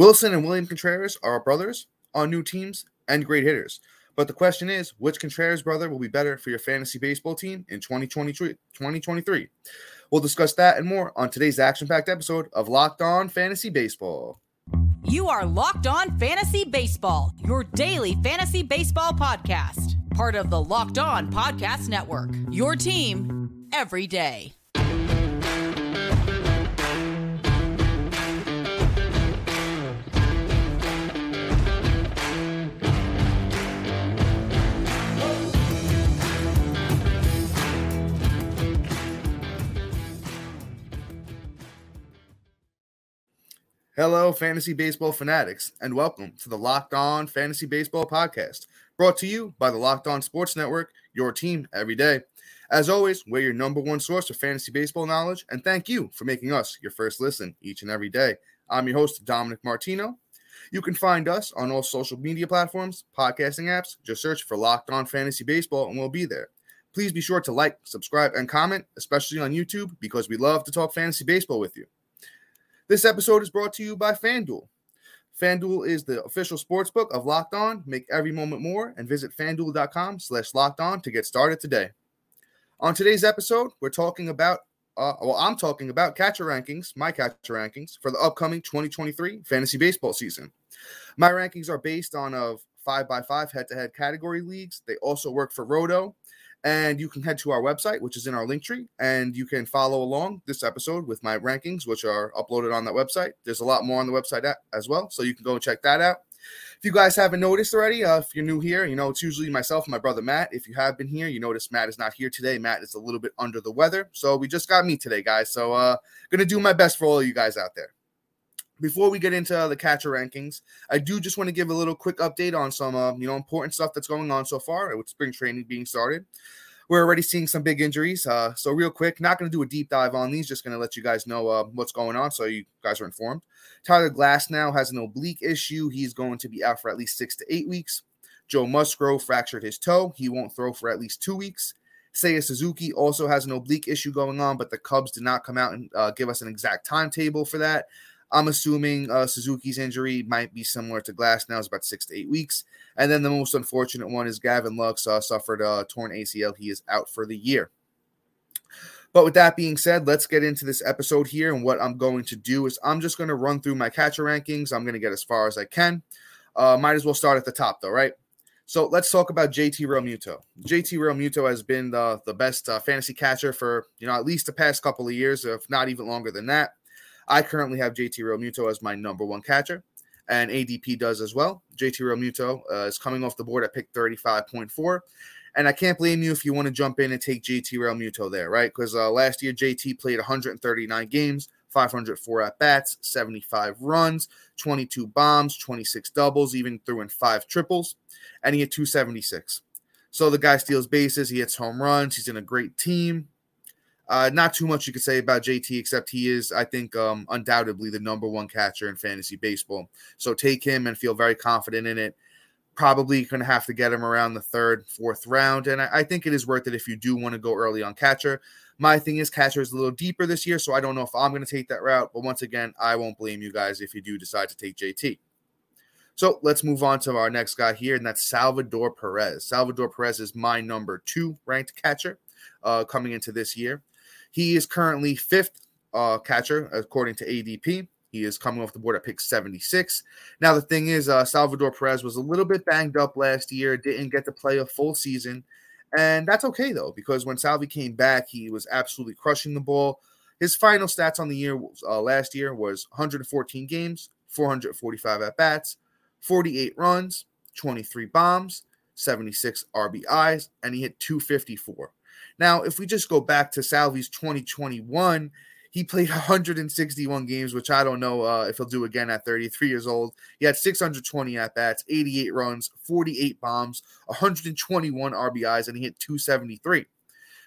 Willson and William Contreras are brothers on new teams and great hitters. But the question is, which Contreras brother will be better for your fantasy baseball team in 2023? 2023? We'll discuss that and more on today's action packed episode of Locked On Fantasy Baseball. You are Locked On Fantasy Baseball, your daily fantasy baseball podcast, part of the Locked On Podcast Network. Your team every day. Hello, fantasy baseball fanatics, and welcome to the Locked On Fantasy Baseball Podcast, brought to you by the Locked On Sports Network, your team every day. As always, we're your number one source for fantasy baseball knowledge, and thank you for making us your first listen each and every day. I'm your host, Dominic Martino. You can find us on all social media platforms, podcasting apps. Just search for Locked On Fantasy Baseball, and we'll be there. Please be sure to like, subscribe, and comment, especially on YouTube, because we love to talk fantasy baseball with you. This episode is brought to you by FanDuel. FanDuel is the official sports book of Locked On. Make every moment more and visit fanduel.com slash locked on to get started today. On today's episode, we're talking about, uh, well, I'm talking about catcher rankings, my catcher rankings for the upcoming 2023 fantasy baseball season. My rankings are based on of five by five head to head category leagues. They also work for Roto and you can head to our website, which is in our link tree, and you can follow along this episode with my rankings, which are uploaded on that website. There's a lot more on the website as well, so you can go and check that out. If you guys haven't noticed already, uh, if you're new here, you know it's usually myself and my brother Matt. If you have been here, you notice Matt is not here today. Matt is a little bit under the weather, so we just got me today, guys. So, uh, gonna do my best for all of you guys out there before we get into the catcher rankings, I do just want to give a little quick update on some uh, you know important stuff that's going on so far with spring training being started. We're already seeing some big injuries. Uh, so real quick, not going to do a deep dive on these. Just going to let you guys know uh, what's going on, so you guys are informed. Tyler Glasnow has an oblique issue. He's going to be out for at least six to eight weeks. Joe Musgrove fractured his toe. He won't throw for at least two weeks. Seiya Suzuki also has an oblique issue going on, but the Cubs did not come out and uh, give us an exact timetable for that. I'm assuming uh, Suzuki's injury might be similar to Glasnow, it's about six to eight weeks. And then the most unfortunate one is Gavin Lux uh, suffered a torn ACL. He is out for the year. But with that being said, let's get into this episode here. And what I'm going to do is I'm just going to run through my catcher rankings. I'm going to get as far as I can. Uh, might as well start at the top, though, right? So let's talk about JT Realmuto. JT Realmuto has been the, the best uh, fantasy catcher for, you know, at least the past couple of years, if not even longer than that. I currently have JT Realmuto as my number one catcher, and ADP does as well. JT Realmuto uh, is coming off the board at pick 35.4. And I can't blame you if you want to jump in and take JT Realmuto there, right? Because uh, last year, JT played 139 games, 504 at bats, 75 runs, 22 bombs, 26 doubles, even threw in five triples, and he had 276. So the guy steals bases, he hits home runs, he's in a great team. Uh, not too much you could say about JT, except he is, I think, um, undoubtedly the number one catcher in fantasy baseball. So take him and feel very confident in it. Probably going to have to get him around the third, fourth round. And I, I think it is worth it if you do want to go early on catcher. My thing is, catcher is a little deeper this year, so I don't know if I'm going to take that route. But once again, I won't blame you guys if you do decide to take JT. So let's move on to our next guy here, and that's Salvador Perez. Salvador Perez is my number two ranked catcher uh, coming into this year. He is currently fifth uh, catcher according to ADP. He is coming off the board at pick 76. Now, the thing is, uh, Salvador Perez was a little bit banged up last year, didn't get to play a full season. And that's okay, though, because when Salvi came back, he was absolutely crushing the ball. His final stats on the year uh, last year was 114 games, 445 at bats, 48 runs, 23 bombs, 76 RBIs, and he hit 254. Now, if we just go back to Salvi's 2021, he played 161 games, which I don't know uh, if he'll do again at 33 years old. He had 620 at bats, 88 runs, 48 bombs, 121 RBIs, and he hit 273.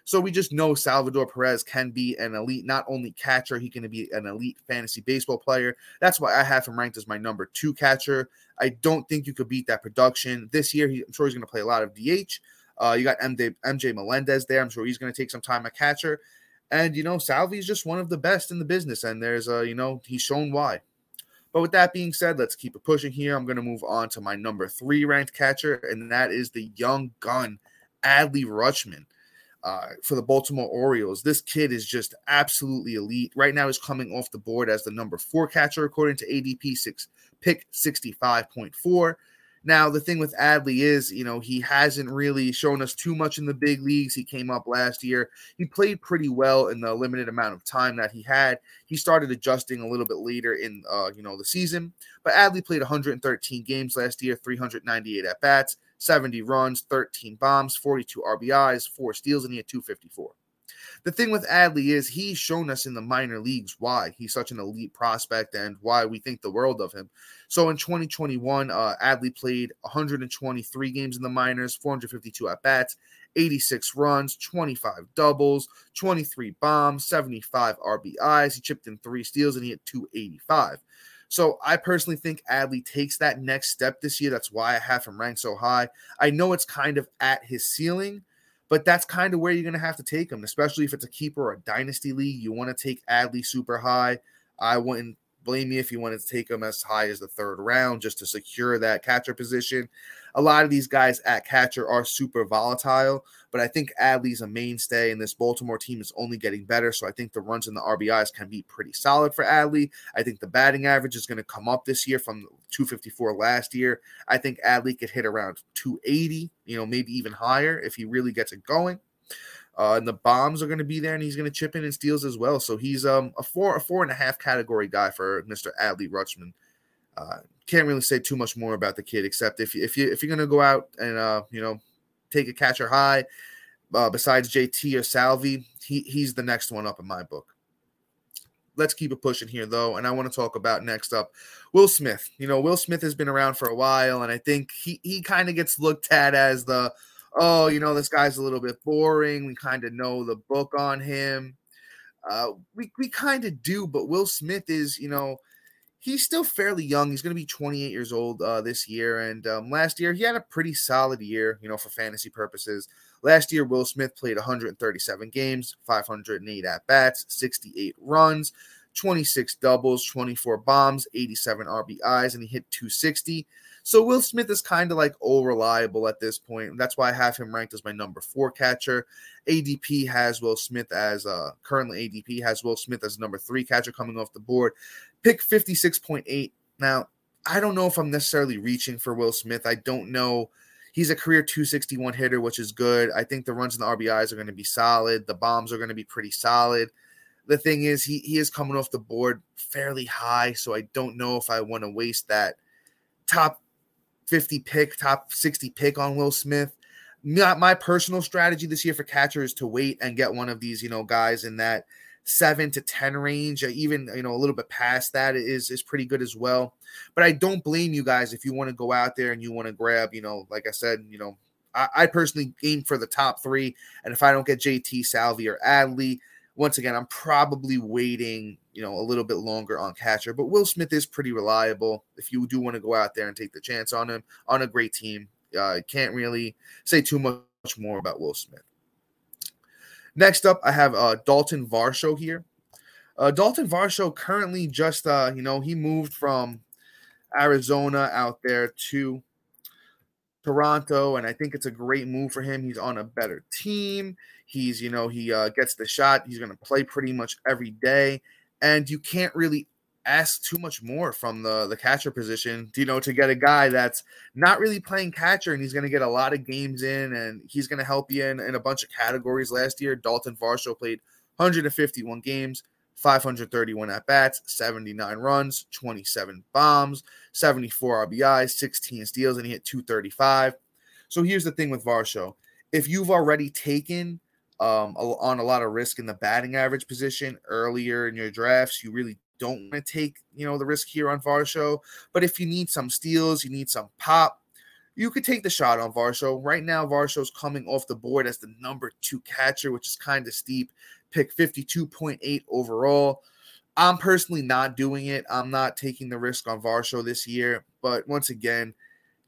So we just know Salvador Perez can be an elite, not only catcher, he can be an elite fantasy baseball player. That's why I have him ranked as my number two catcher. I don't think you could beat that production this year. He, I'm sure he's going to play a lot of DH. Uh, you got MJ, MJ Melendez there. I'm sure he's going to take some time at catcher. And, you know, Salvi is just one of the best in the business. And there's, uh, you know, he's shown why. But with that being said, let's keep it pushing here. I'm going to move on to my number three ranked catcher, and that is the young gun, Adley Rutschman. Uh, for the Baltimore Orioles. This kid is just absolutely elite. Right now, he's coming off the board as the number four catcher according to ADP six pick 65.4. Now, the thing with Adley is, you know, he hasn't really shown us too much in the big leagues. He came up last year. He played pretty well in the limited amount of time that he had. He started adjusting a little bit later in, uh, you know, the season. But Adley played 113 games last year, 398 at bats, 70 runs, 13 bombs, 42 RBIs, four steals, and he had 254. The thing with Adley is he's shown us in the minor leagues why he's such an elite prospect and why we think the world of him. So in 2021, uh, Adley played 123 games in the minors, 452 at bats, 86 runs, 25 doubles, 23 bombs, 75 RBIs. He chipped in three steals and he hit 285. So I personally think Adley takes that next step this year. That's why I have him ranked so high. I know it's kind of at his ceiling, but that's kind of where you're going to have to take him, especially if it's a keeper or a dynasty league. You want to take Adley super high. I wouldn't blame you if you wanted to take him as high as the third round just to secure that catcher position. A lot of these guys at catcher are super volatile, but I think Adley's a mainstay, and this Baltimore team is only getting better. So I think the runs and the RBIs can be pretty solid for Adley. I think the batting average is going to come up this year from 254 last year. I think Adley could hit around 280, you know, maybe even higher if he really gets it going. Uh, and the bombs are going to be there, and he's going to chip in and steals as well. So he's um a four a four and a half category guy for Mr. Adley Rutschman. Uh, can't really say too much more about the kid, except if if you if you're to go out and uh you know take a catcher high, uh, besides JT or Salvi, he he's the next one up in my book. Let's keep it pushing here though, and I want to talk about next up Will Smith. You know, Will Smith has been around for a while, and I think he he kind of gets looked at as the oh, you know, this guy's a little bit boring. We kind of know the book on him. Uh, we we kind of do, but Will Smith is, you know, he's still fairly young. He's going to be 28 years old uh, this year, and um, last year he had a pretty solid year, you know, for fantasy purposes. Last year, Will Smith played 137 games, 508 at bats, 68 runs, 26 doubles, 24 bombs, 87 RBIs, and he hit 260. So Will Smith is kind of like all reliable at this point. That's why I have him ranked as my number four catcher. ADP has Will Smith as uh currently ADP has Will Smith as number three catcher coming off the board. Pick 56.8. Now, I don't know if I'm necessarily reaching for Will Smith. I don't know. He's a career 261 hitter, which is good. I think the runs and the RBIs are going to be solid. The bombs are going to be pretty solid. The thing is, he, he is coming off the board fairly high, so I don't know if I want to waste that top 50 pick, top 60 pick on Will Smith. My, my personal strategy this year for catcher is to wait and get one of these, you know, guys in that seven to 10 range, uh, even, you know, a little bit past that is, is pretty good as well. But I don't blame you guys if you want to go out there and you want to grab, you know, like I said, you know, I, I personally aim for the top three. And if I don't get JT, Salvi, or Adley, once again, I'm probably waiting, you know, a little bit longer on catcher. But Will Smith is pretty reliable. If you do want to go out there and take the chance on him on a great team, uh, can't really say too much more about Will Smith. Next up, I have uh, Dalton Varsho here. Uh, Dalton Varsho currently just, uh, you know, he moved from Arizona out there to Toronto, and I think it's a great move for him. He's on a better team. He's, you know, he uh, gets the shot. He's going to play pretty much every day, and you can't really ask too much more from the the catcher position. You know, to get a guy that's not really playing catcher, and he's going to get a lot of games in, and he's going to help you in in a bunch of categories. Last year, Dalton Varsho played 151 games. 531 at bats, 79 runs, 27 bombs, 74 RBIs, 16 steals, and he hit 235. So here's the thing with Varsho. If you've already taken um, on a lot of risk in the batting average position earlier in your drafts, you really don't want to take, you know, the risk here on Varsho. But if you need some steals, you need some pop, you could take the shot on Varsho. Right now, Varsho's coming off the board as the number two catcher, which is kind of steep pick 52.8 overall. I'm personally not doing it. I'm not taking the risk on Varsho this year. But once again,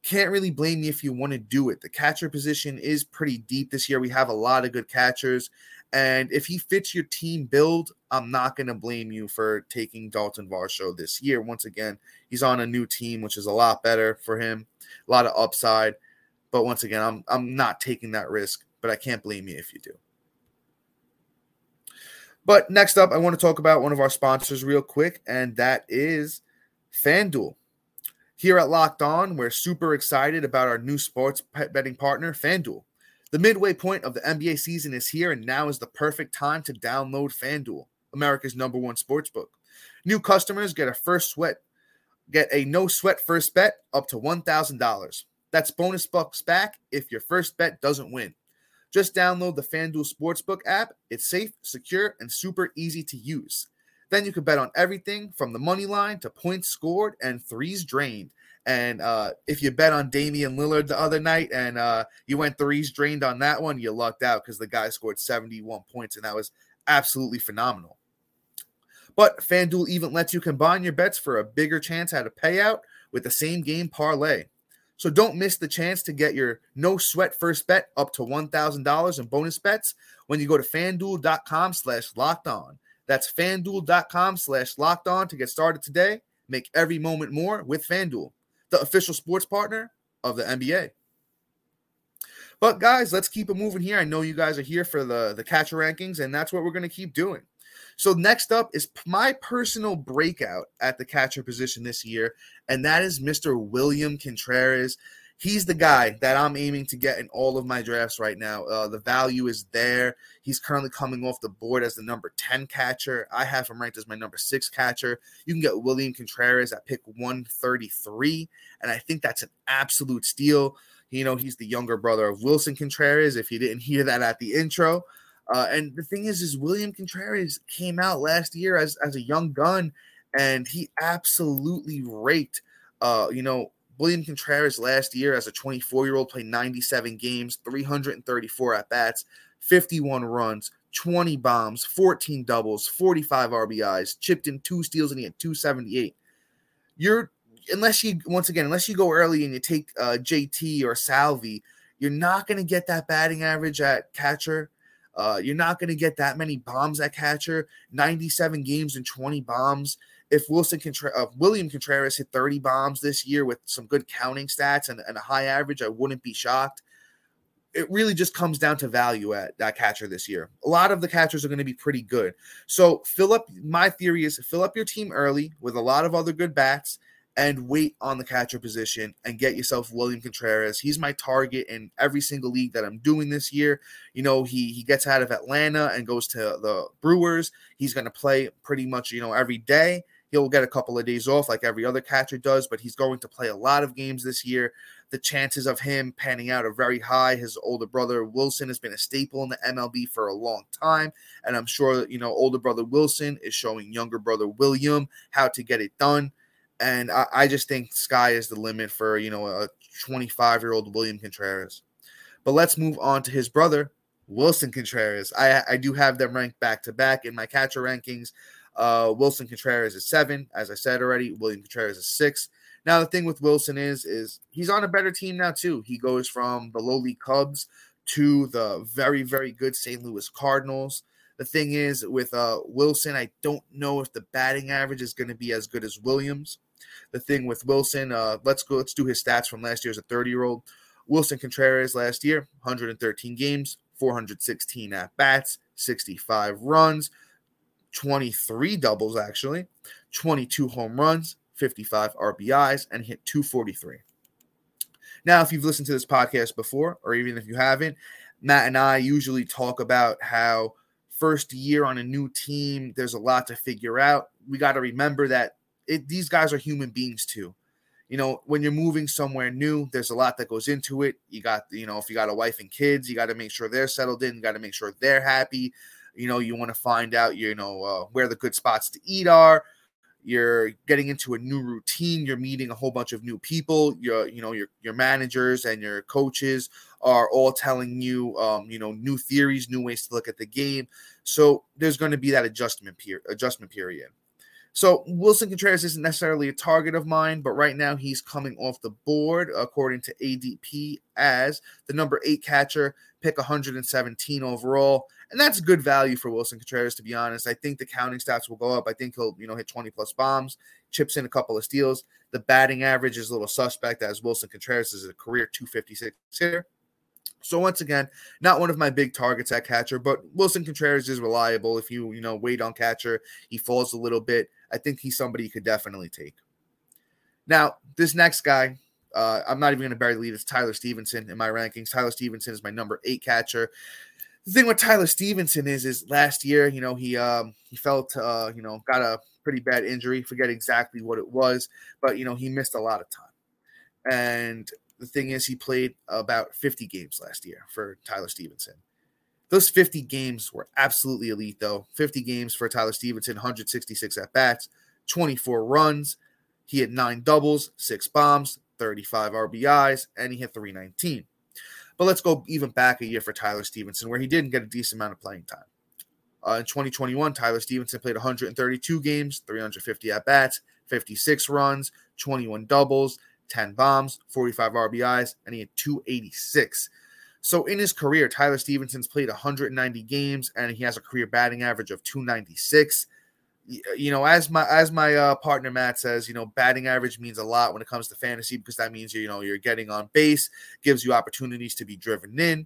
can't really blame me if you want to do it. The catcher position is pretty deep this year. We have a lot of good catchers. And if he fits your team build, I'm not going to blame you for taking Dalton Varsho this year. Once again, he's on a new team, which is a lot better for him, a lot of upside. But once again, I'm I'm not taking that risk, but I can't blame you if you do. But next up, I want to talk about one of our sponsors real quick, and that is FanDuel. Here at Locked On, we're super excited about our new sports betting partner, FanDuel. The midway point of the NBA season is here, and now is the perfect time to download FanDuel, America's number one sportsbook. New customers get a first sweat, get a no sweat first bet up to $1,000. That's bonus bucks back if your first bet doesn't win. Just download the FanDuel Sportsbook app. It's safe, secure, and super easy to use. Then you can bet on everything from the money line to points scored and threes drained. And uh, if you bet on Damian Lillard the other night and uh, you went threes drained on that one, you lucked out because the guy scored 71 points, and that was absolutely phenomenal. But FanDuel even lets you combine your bets for a bigger chance at a payout with the same game parlay. So don't miss the chance to get your no sweat first bet up to $1,000 in bonus bets when you go to fanduel.com slash locked on. That's fanduel.com slash locked on to get started today. Make every moment more with FanDuel, the official sports partner of the NBA. But guys, let's keep it moving here. I know you guys are here for the, the catcher rankings, and that's what we're going to keep doing. So next up is my personal breakout at the catcher position this year, and that is Mr. William Contreras. He's the guy that I'm aiming to get in all of my drafts right now. Uh, the value is there. He's currently coming off the board as the number 10 catcher. I have him ranked as my number six catcher. You can get William Contreras at pick 133, and I think that's an absolute steal. You know, he's the younger brother of Willson Contreras, if you didn't hear that at the intro. Uh, and the thing is, is William Contreras came out last year as, as a young gun, and he absolutely raked. Uh, you know, William Contreras last year as a 24 year old played 97 games, 334 at bats, 51 runs, 20 bombs, 14 doubles, 45 RBIs, chipped in two steals, and he had 278. You're unless you once again, unless you go early and you take uh, JT or Salvi, you're not going to get that batting average at catcher. Uh, you're not going to get that many bombs at catcher. 97 games and 20 bombs. If Willson Contra- uh, William Contreras hit 30 bombs this year with some good counting stats and, and a high average, I wouldn't be shocked. It really just comes down to value at that catcher this year. A lot of the catchers are going to be pretty good. So fill up. My theory is fill up your team early with a lot of other good bats and wait on the catcher position and get yourself William Contreras. He's my target in every single league that I'm doing this year. You know, he he gets out of Atlanta and goes to the Brewers. He's going to play pretty much, you know, every day. He'll get a couple of days off like every other catcher does, but he's going to play a lot of games this year. The chances of him panning out are very high. His older brother Willson has been a staple in the MLB for a long time, and I'm sure, you know, older brother Willson is showing younger brother William how to get it done and I, I just think sky is the limit for you know a 25 year old William Contreras. But let's move on to his brother Willson Contreras. I I do have them ranked back to back in my catcher rankings. Uh, Willson Contreras is seven, as I said already. William Contreras is six. Now the thing with Willson is is he's on a better team now too. He goes from the lowly Cubs to the very very good St. Louis Cardinals. The thing is with uh, Willson, I don't know if the batting average is going to be as good as Williams the thing with Willson, Uh, let's go. Let's do his stats from last year as a 30 year old. Willson Contreras last year, 113 games, 416 at bats, 65 runs, 23 doubles actually, 22 home runs, 55 RBIs, and hit 243. Now, if you've listened to this podcast before, or even if you haven't, Matt and I usually talk about how first year on a new team, there's a lot to figure out. We got to remember that it, these guys are human beings too. You know, when you're moving somewhere new, there's a lot that goes into it. You got, you know, if you got a wife and kids, you got to make sure they're settled in. You got to make sure they're happy. You know, you want to find out, you know, uh, where the good spots to eat are. You're getting into a new routine. You're meeting a whole bunch of new people. Your, you know, your your managers and your coaches are all telling you, um, you know, new theories, new ways to look at the game. So there's going to be that adjustment period. Adjustment period. So Willson Contreras isn't necessarily a target of mine, but right now he's coming off the board according to ADP as the number eight catcher, pick 117 overall, and that's good value for Willson Contreras. To be honest, I think the counting stats will go up. I think he'll you know hit 20 plus bombs, chips in a couple of steals. The batting average is a little suspect as Willson Contreras is a career 256 hitter. So once again, not one of my big targets at catcher, but Willson Contreras is reliable. If you you know wait on catcher, he falls a little bit. I think he's somebody you could definitely take. Now this next guy, uh, I'm not even going to bury the lead. It's Tyler Stephenson in my rankings. Tyler Stephenson is my number eight catcher. The thing with Tyler Stephenson is, is last year, you know, he um he felt uh you know got a pretty bad injury. Forget exactly what it was, but you know he missed a lot of time, and the thing is, he played about 50 games last year for Tyler Stephenson. Those 50 games were absolutely elite, though. 50 games for Tyler Stephenson, 166 at bats, 24 runs. He had nine doubles, six bombs, 35 RBIs, and he hit 319. But let's go even back a year for Tyler Stephenson, where he didn't get a decent amount of playing time. Uh, in 2021, Tyler Stephenson played 132 games, 350 at bats, 56 runs, 21 doubles, 10 bombs, 45 RBIs, and he had 286. So in his career, Tyler Stephenson's played 190 games and he has a career batting average of 296. You know, as my as my uh, partner Matt says, you know, batting average means a lot when it comes to fantasy because that means you know you're getting on base, gives you opportunities to be driven in.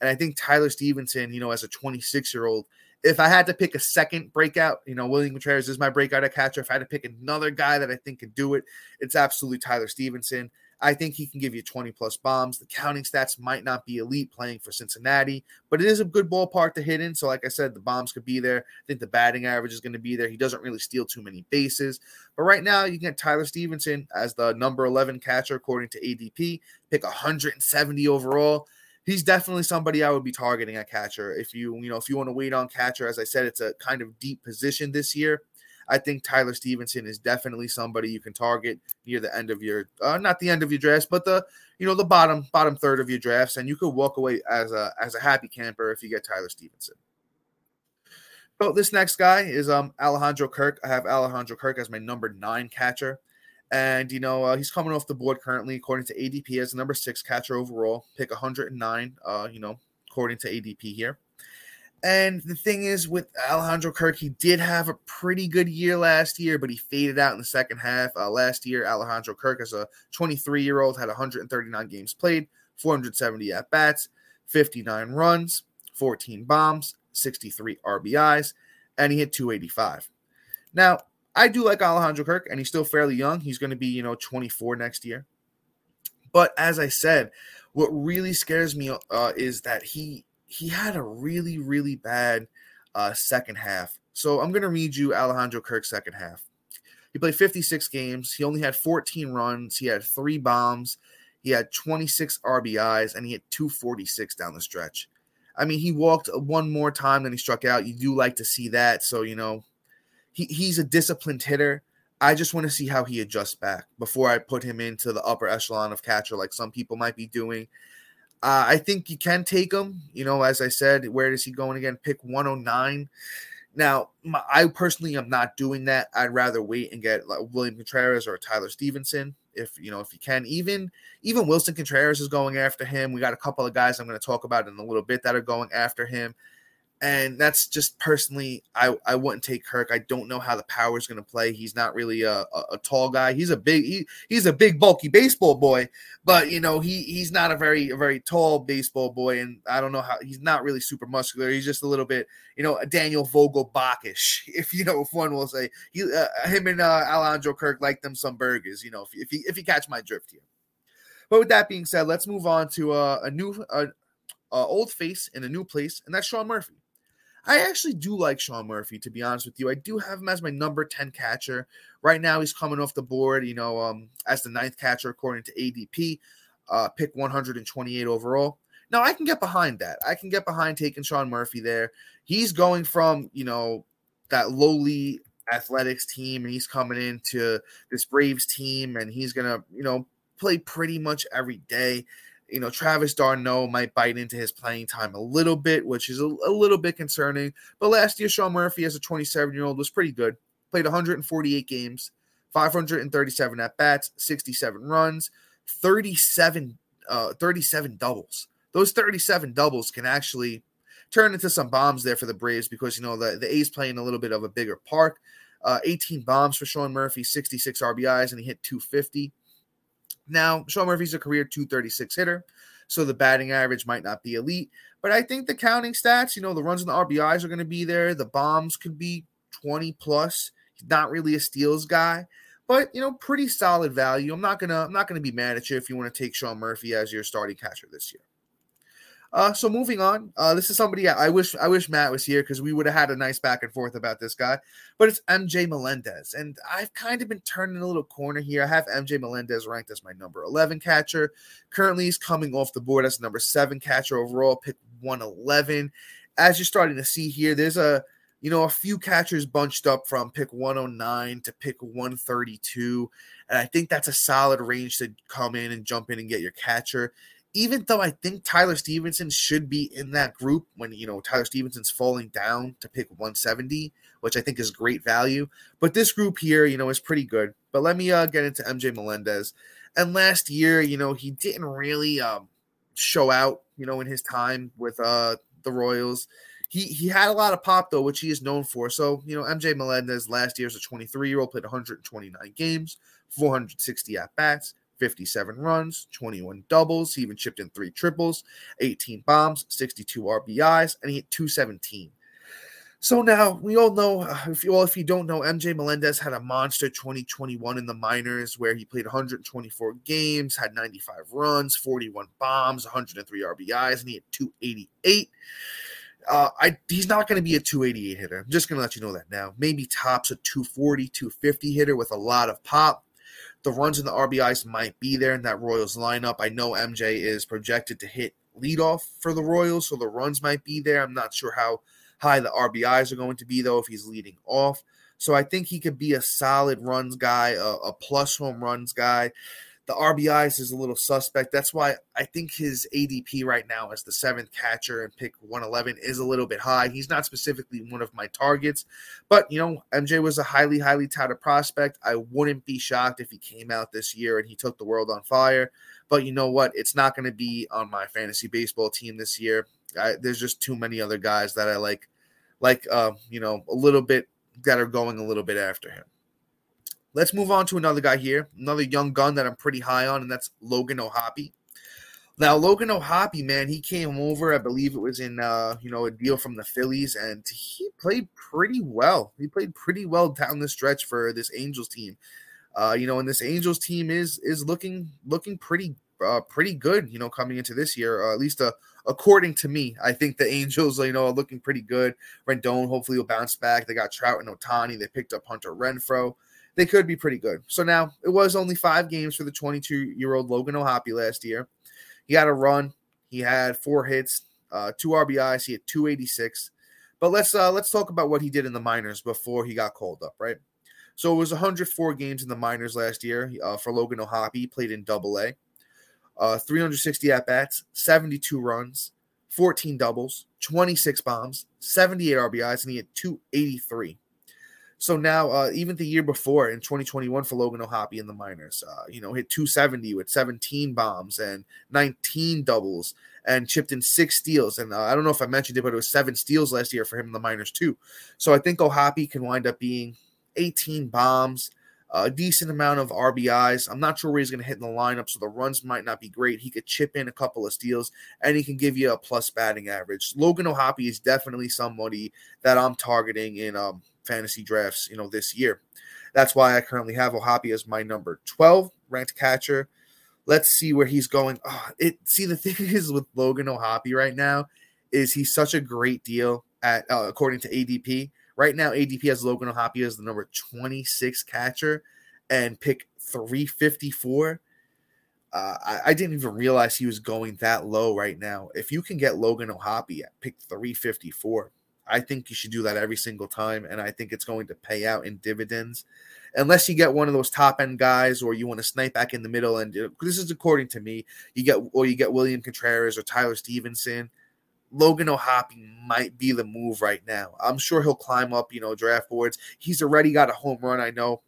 And I think Tyler Stephenson, you know, as a 26 year old, if I had to pick a second breakout, you know, William Contreras is my breakout at catcher. If I had to pick another guy that I think could do it, it's absolutely Tyler Stephenson. I think he can give you 20 plus bombs. The counting stats might not be elite playing for Cincinnati, but it is a good ballpark to hit in. So, like I said, the bombs could be there. I think the batting average is going to be there. He doesn't really steal too many bases. But right now, you get Tyler Stephenson as the number 11 catcher, according to ADP, pick 170 overall he's definitely somebody I would be targeting at catcher. If you, you know, if you want to wait on catcher, as I said, it's a kind of deep position this year. I think Tyler Stephenson is definitely somebody you can target near the end of your, uh, not the end of your drafts, but the, you know, the bottom bottom third of your drafts, and you could walk away as a as a happy camper if you get Tyler Stephenson. So this next guy is um Alejandro Kirk. I have Alejandro Kirk as my number nine catcher. And, you know, uh, he's coming off the board currently, according to ADP, as number six catcher overall, pick 109, uh, you know, according to ADP here. And the thing is, with Alejandro Kirk, he did have a pretty good year last year, but he faded out in the second half. Uh, last year, Alejandro Kirk, as a 23 year old, had 139 games played, 470 at bats, 59 runs, 14 bombs, 63 RBIs, and he hit 285. Now, I do like Alejandro Kirk, and he's still fairly young. He's going to be, you know, 24 next year. But as I said, what really scares me uh, is that he he had a really really bad uh, second half. So I'm going to read you Alejandro Kirk's second half. He played 56 games. He only had 14 runs. He had three bombs. He had 26 RBIs, and he had 246 down the stretch. I mean, he walked one more time than he struck out. You do like to see that. So, you know, he, he's a disciplined hitter. I just want to see how he adjusts back before I put him into the upper echelon of catcher, like some people might be doing. Uh, I think you can take him. You know, as I said, where is he going again? Pick 109. Now, my, I personally am not doing that. I'd rather wait and get like William Contreras or Tyler Stephenson if you know if you can. Even even Willson Contreras is going after him. We got a couple of guys I'm going to talk about in a little bit that are going after him and that's just personally I, I wouldn't take Kirk. I don't know how the power is going to play. He's not really a, a, a, tall guy. He's a big he, he's a big bulky baseball boy, but you know he he's not a very a very tall baseball boy, and I don't know how he's not really super muscular. He's just a little bit you know a Daniel Vogelbachish, if you know if one will say he uh, him and uh, Kirk like them some burgers. You know if if you, if you catch my drift here. But with that being said, let's move on to uh, a new uh, old face in a new place, and that's Sean Murphy. I actually do like Sean Murphy, to be honest with you. I do have him as my number 10 catcher. Right now, he's coming off the board, you know, um, as the ninth catcher according to ADP, uh, pick 128 overall. Now, I can get behind that. I can get behind taking Sean Murphy there. He's going from, you know, that lowly athletics team, and he's coming into this Braves team, and he's going to, you know, play pretty much every day you know, Travis d'Arnaud might bite into his playing time a little bit, which is a, a little bit concerning. But last year, Sean Murphy, as a 27 year old, was pretty good. played 148 games, 537 at bats, 67 runs, 37 uh 37 doubles. Those 37 doubles can actually turn into some bombs there for the Braves because you know the, the A's playing a little bit of a bigger park. Uh, 18 bombs for Sean Murphy, 66 RBIs, and he hit 250. Now, Sean Murphy's a career 236 hitter, so the batting average might not be elite, but I think the counting stats, you know, the runs and the RBIs are going to be there. The bombs could be 20 plus. He's not really a steals guy, but you know, pretty solid value. I'm not gonna I'm not gonna be mad at you if you want to take Sean Murphy as your starting catcher this year. Uh, so moving on, uh, this is somebody I wish I wish Matt was here because we would have had a nice back and forth about this guy. But it's MJ Melendez, and I've kind of been turning a little corner here. I have MJ Melendez ranked as my number 11 catcher. Currently, he's coming off the board as number seven catcher overall, pick 111. As you're starting to see here, there's a you know a few catchers bunched up from pick 109 to pick 132, and I think that's a solid range to come in and jump in and get your catcher even though I think Tyler Stephenson should be in that group when you know Tyler Stephenson's falling down to pick 170, which I think is great value. But this group here, you know, is pretty good. But let me uh, get into MJ Melendez. And last year, you know, he didn't really um, show out, you know, in his time with uh, the Royals. He he had a lot of pop though, which he is known for. So you know, MJ Melendez last year as a 23 year old played 129 games, 460 at bats. 57 runs, 21 doubles. He even chipped in three triples, 18 bombs, 62 RBIs, and he hit 217. So now we all know, uh, if you, well, if you don't know, MJ Melendez had a monster 2021 in the minors where he played 124 games, had 95 runs, 41 bombs, 103 RBIs, and he hit 288. Uh, I he's not going to be a 288 hitter. I'm just going to let you know that now. Maybe tops a 240, 250 hitter with a lot of pop. The runs and the RBIs might be there in that Royals lineup. I know MJ is projected to hit leadoff for the Royals, so the runs might be there. I'm not sure how high the RBIs are going to be, though, if he's leading off. So I think he could be a solid runs guy, a, a plus home runs guy. The RBIs is a little suspect. That's why I think his ADP right now as the seventh catcher and pick 111 is a little bit high. He's not specifically one of my targets, but you know, MJ was a highly, highly touted prospect. I wouldn't be shocked if he came out this year and he took the world on fire. But you know what? It's not going to be on my fantasy baseball team this year. I, there's just too many other guys that I like, like, uh, you know, a little bit that are going a little bit after him. Let's move on to another guy here, another young gun that I'm pretty high on, and that's Logan O'Hoppe. Now, Logan O'Hoppe, man, he came over, I believe it was in, uh, you know, a deal from the Phillies, and he played pretty well. He played pretty well down the stretch for this Angels team. Uh, you know, and this Angels team is is looking looking pretty uh, pretty good. You know, coming into this year, uh, at least uh, according to me, I think the Angels, you know, are looking pretty good. Rendon hopefully will bounce back. They got Trout and Ohtani. They picked up Hunter Renfroe they could be pretty good. So now it was only five games for the 22 year old Logan O'Hoppe last year. He had a run. He had four hits, uh, two RBIs. He had 286. But let's uh, let's talk about what he did in the minors before he got called up, right? So it was 104 games in the minors last year uh, for Logan O'Hoppe. He played in Double A. Uh, 360 at bats, 72 runs, 14 doubles, 26 bombs, 78 RBIs, and he had 283. So now, uh, even the year before in 2021 for Logan O'Hoppe in the minors, uh, you know, hit 270 with 17 bombs and 19 doubles and chipped in six steals. And uh, I don't know if I mentioned it, but it was seven steals last year for him in the minors too. So I think O'Hoppe can wind up being 18 bombs, a decent amount of RBIs. I'm not sure where he's going to hit in the lineup, so the runs might not be great. He could chip in a couple of steals, and he can give you a plus batting average. Logan O'Hoppe is definitely somebody that I'm targeting in um, fantasy drafts, you know, this year. That's why I currently have O'Hoppe as my number 12 ranked catcher. Let's see where he's going. Oh, it see the thing is with Logan O'Hoppe right now is he's such a great deal at uh, according to ADP. Right now, ADP has Logan O'Hoppe as the number 26 catcher and pick 354. Uh, I, I, didn't even realize he was going that low right now. If you can get Logan O'Hoppe at pick 354, I think you should do that every single time, and I think it's going to pay out in dividends. Unless you get one of those top end guys, or you want to snipe back in the middle, and this is according to me, you get or you get William Contreras or Tyler Stephenson. Logan O'Hoppe might be the move right now. I'm sure he'll climb up, you know, draft boards. He's already got a home run, I know,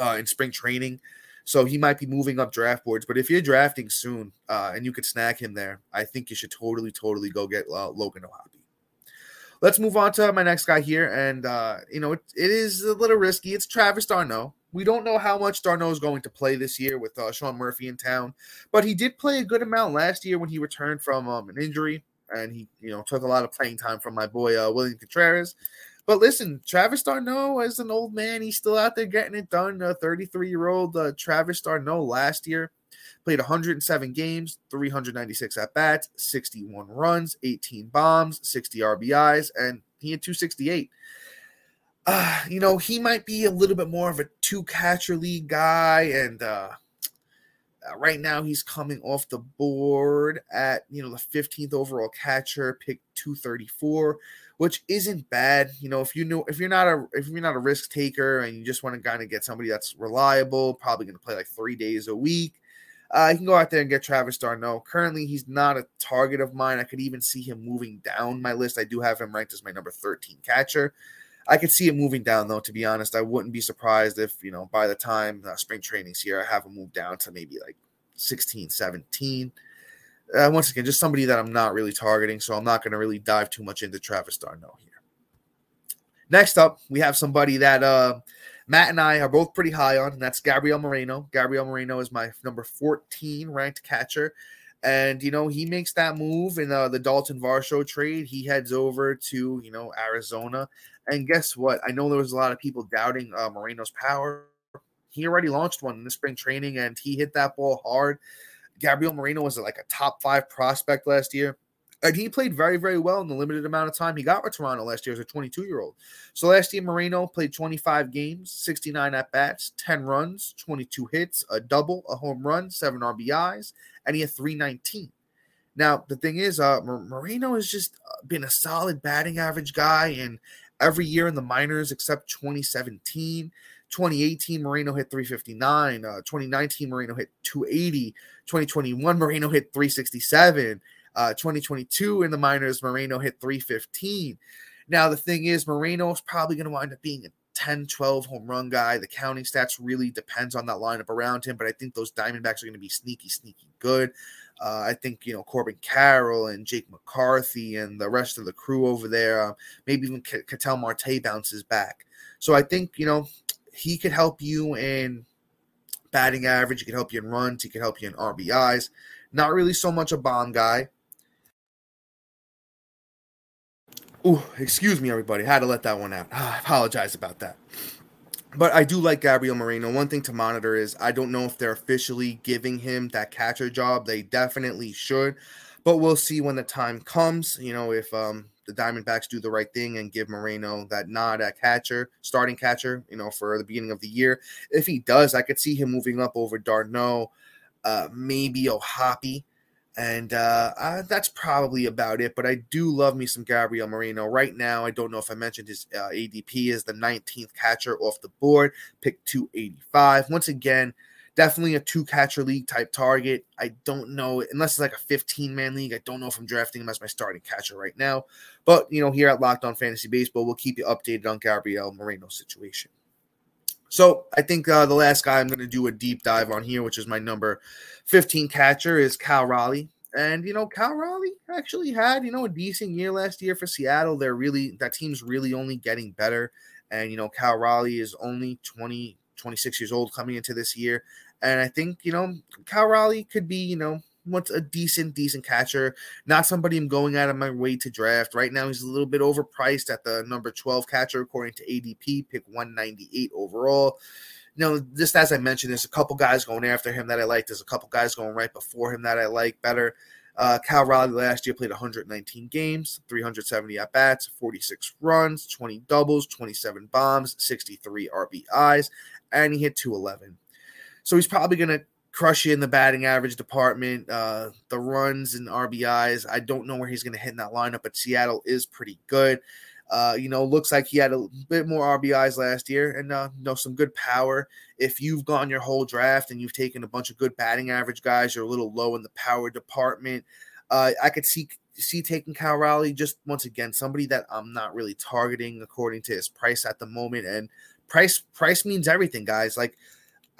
uh, in spring training. So he might be moving up draft boards. But if you're drafting soon uh, and you could snag him there, I think you should totally, totally go get uh, Logan O'Hoppe. Let's move on to my next guy here. And, uh, you know, it, it is a little risky. It's Travis d'Arnaud. We don't know how much d'Arnaud is going to play this year with uh, Sean Murphy in town, but he did play a good amount last year when he returned from um, an injury, and he, you know, took a lot of playing time from my boy uh, William Contreras. But listen, Travis d'Arnaud, as an old man, he's still out there getting it done. A 33 year old uh, Travis d'Arnaud last year played 107 games, 396 at bats, 61 runs, 18 bombs, 60 RBIs, and he had 268 uh, you know, he might be a little bit more of a two catcher league guy. And uh, right now he's coming off the board at, you know, the 15th overall catcher, pick 234, which isn't bad. You know, if you know, if you're not a, if you're not a risk taker and you just want to kind of get somebody that's reliable, probably going to play like three days a week. Uh, you can go out there and get Travis d'Arnaud. Currently, he's not a target of mine. I could even see him moving down my list. I do have him ranked as my number 13 catcher. I could see it moving down, though. To be honest, I wouldn't be surprised if you know by the time uh, spring training's here, I have him move down to maybe like 16, 17. Uh, once again, just somebody that I'm not really targeting, so I'm not going to really dive too much into Travis d'Arnaud here. Next up, we have somebody that uh, Matt and I are both pretty high on, and that's Gabriel Moreno. Gabriel Moreno is my number 14 ranked catcher. And you know he makes that move in uh, the Dalton Varsho trade. He heads over to you know Arizona, and guess what? I know there was a lot of people doubting uh, Moreno's power. He already launched one in the spring training, and he hit that ball hard. Gabriel Moreno was like a top five prospect last year. And he played very, very well in the limited amount of time he got with Toronto last year as a 22 year old. So last year, Moreno played 25 games, 69 at bats, 10 runs, 22 hits, a double, a home run, seven RBIs, and he had 319. Now, the thing is, uh, Moreno has just uh, been a solid batting average guy and every year in the minors except 2017. 2018, Moreno hit 359. Uh, 2019, Moreno hit 280. 2021, Moreno hit 367. Uh, 2022 in the minors, Moreno hit 315. Now, the thing is, Moreno is probably going to wind up being a 10, 12 home run guy. The counting stats really depends on that lineup around him, but I think those Diamondbacks are going to be sneaky, sneaky good. Uh, I think you know Corbin Carroll and Jake McCarthy and the rest of the crew over there. Uh, maybe even Ketel Marte bounces back. So I think you know he could help you in batting average. He could help you in runs. He could help you in RBIs. Not really so much a bomb guy. Oh, excuse me, everybody. Had to let that one out. I apologize about that. But I do like Gabriel Moreno. One thing to monitor is I don't know if they're officially giving him that catcher job. They definitely should, but we'll see when the time comes. You know, if um, the Diamondbacks do the right thing and give Moreno that nod at catcher, starting catcher, you know, for the beginning of the year. If he does, I could see him moving up over d'Arnaud, uh, maybe O'Hoppe. And uh, uh, that's probably about it. But I do love me some Gabriel Moreno. Right now, I don't know if I mentioned his uh, ADP is the 19th catcher off the board, pick 285. Once again, definitely a two catcher league type target. I don't know, unless it's like a 15 man league, I don't know if I'm drafting him as my starting catcher right now. But, you know, here at Locked On Fantasy Baseball, we'll keep you updated on Gabriel Moreno's situation. So I think uh, the last guy I'm going to do a deep dive on here, which is my number 15 catcher, is Cal Raleigh. And you know, Cal Raleigh actually had you know a decent year last year for Seattle. They're really that team's really only getting better. And you know, Cal Raleigh is only 20, 26 years old coming into this year. And I think you know Cal Raleigh could be you know what's a decent, decent catcher. Not somebody I'm going out of my way to draft. Right now, he's a little bit overpriced at the number 12 catcher, according to ADP, pick 198 overall. You know, just as I mentioned, there's a couple guys going after him that I like. There's a couple guys going right before him that I like better. Uh, Cal Raleigh last year played 119 games, 370 at bats, 46 runs, 20 doubles, 27 bombs, 63 RBIs, and he hit 211. So he's probably going to crush you in the batting average department. Uh, the runs and RBIs, I don't know where he's going to hit in that lineup, but Seattle is pretty good. Uh, you know, looks like he had a bit more RBIs last year and, uh, you know, some good power. If you've gone your whole draft and you've taken a bunch of good batting average guys, you're a little low in the power department. Uh, I could see see taking Cal Raleigh just once again somebody that I'm not really targeting according to his price at the moment. And price price means everything, guys. Like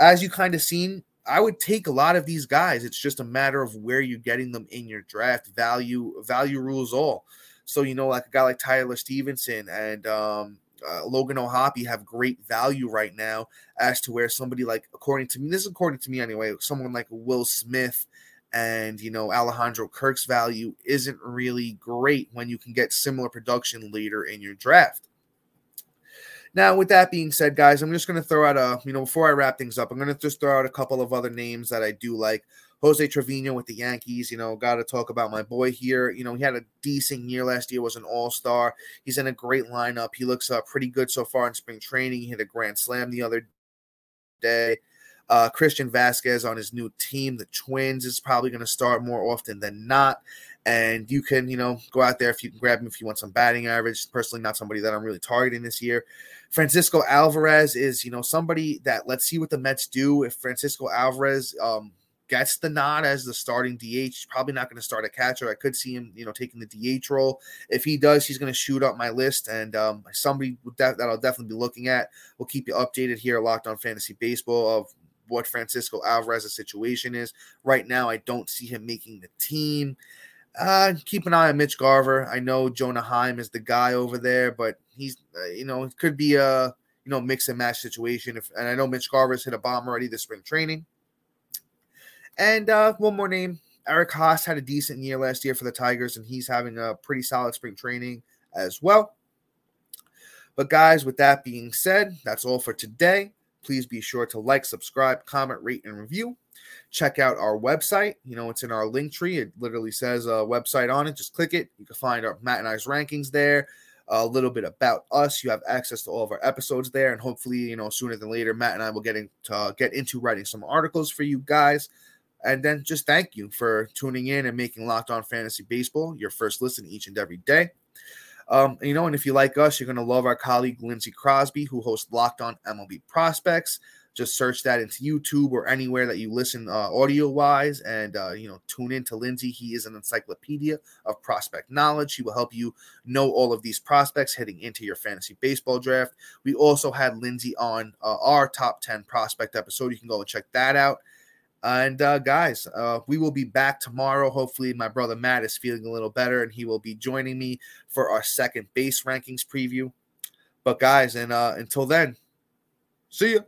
as you kind of seen, I would take a lot of these guys. It's just a matter of where you're getting them in your draft. Value value rules all. So you know, like a guy like Tyler Stephenson and um, uh, Logan O'Hoppe have great value right now. As to where somebody like, according to me, this is according to me anyway, someone like Will Smith and you know Alejandro Kirk's value isn't really great when you can get similar production later in your draft. Now, with that being said, guys, I'm just going to throw out a, you know, before I wrap things up, I'm going to just throw out a couple of other names that I do like. Jose Trevino with the Yankees, you know, got to talk about my boy here. You know, he had a decent year last year, was an all star. He's in a great lineup. He looks uh, pretty good so far in spring training. He hit a grand slam the other day. Uh, Christian Vázquez on his new team, the Twins, is probably going to start more often than not. And you can, you know, go out there if you can grab him if you want some batting average. Personally, not somebody that I'm really targeting this year. Francisco Alvarez is, you know, somebody that let's see what the Mets do if Francisco Alvarez um, gets the nod as the starting DH. Probably not going to start a catcher. I could see him, you know, taking the DH role. If he does, he's going to shoot up my list, and um, somebody that, that I'll definitely be looking at. We'll keep you updated here, locked on fantasy baseball of what Francisco Alvarez's situation is. Right now, I don't see him making the team. Uh, keep an eye on Mitch Garver. I know Jonah Heim is the guy over there, but he's, uh, you know, it could be a, you know, mix and match situation. If and I know Mitch Garver's hit a bomb already this spring training. And uh, one more name, Eric Haase had a decent year last year for the Tigers, and he's having a pretty solid spring training as well. But guys, with that being said, that's all for today. Please be sure to like, subscribe, comment, rate, and review. Check out our website. You know, it's in our link tree. It literally says a website on it. Just click it. You can find our Matt and I's rankings there. A little bit about us. You have access to all of our episodes there, and hopefully, you know, sooner than later, Matt and I will get into uh, get into writing some articles for you guys. And then just thank you for tuning in and making Locked On Fantasy Baseball your first listen each and every day. Um, you know, and if you like us, you're going to love our colleague Lindsey Crosby, who hosts Locked On MLB Prospects. Just search that into YouTube or anywhere that you listen uh, audio wise, and uh, you know, tune in to Lindsey. He is an encyclopedia of prospect knowledge. He will help you know all of these prospects heading into your fantasy baseball draft. We also had Lindsey on uh, our top ten prospect episode. You can go and check that out. And uh, guys, uh, we will be back tomorrow. Hopefully, my brother Matt is feeling a little better, and he will be joining me for our second base rankings preview. But guys, and uh, until then, see you.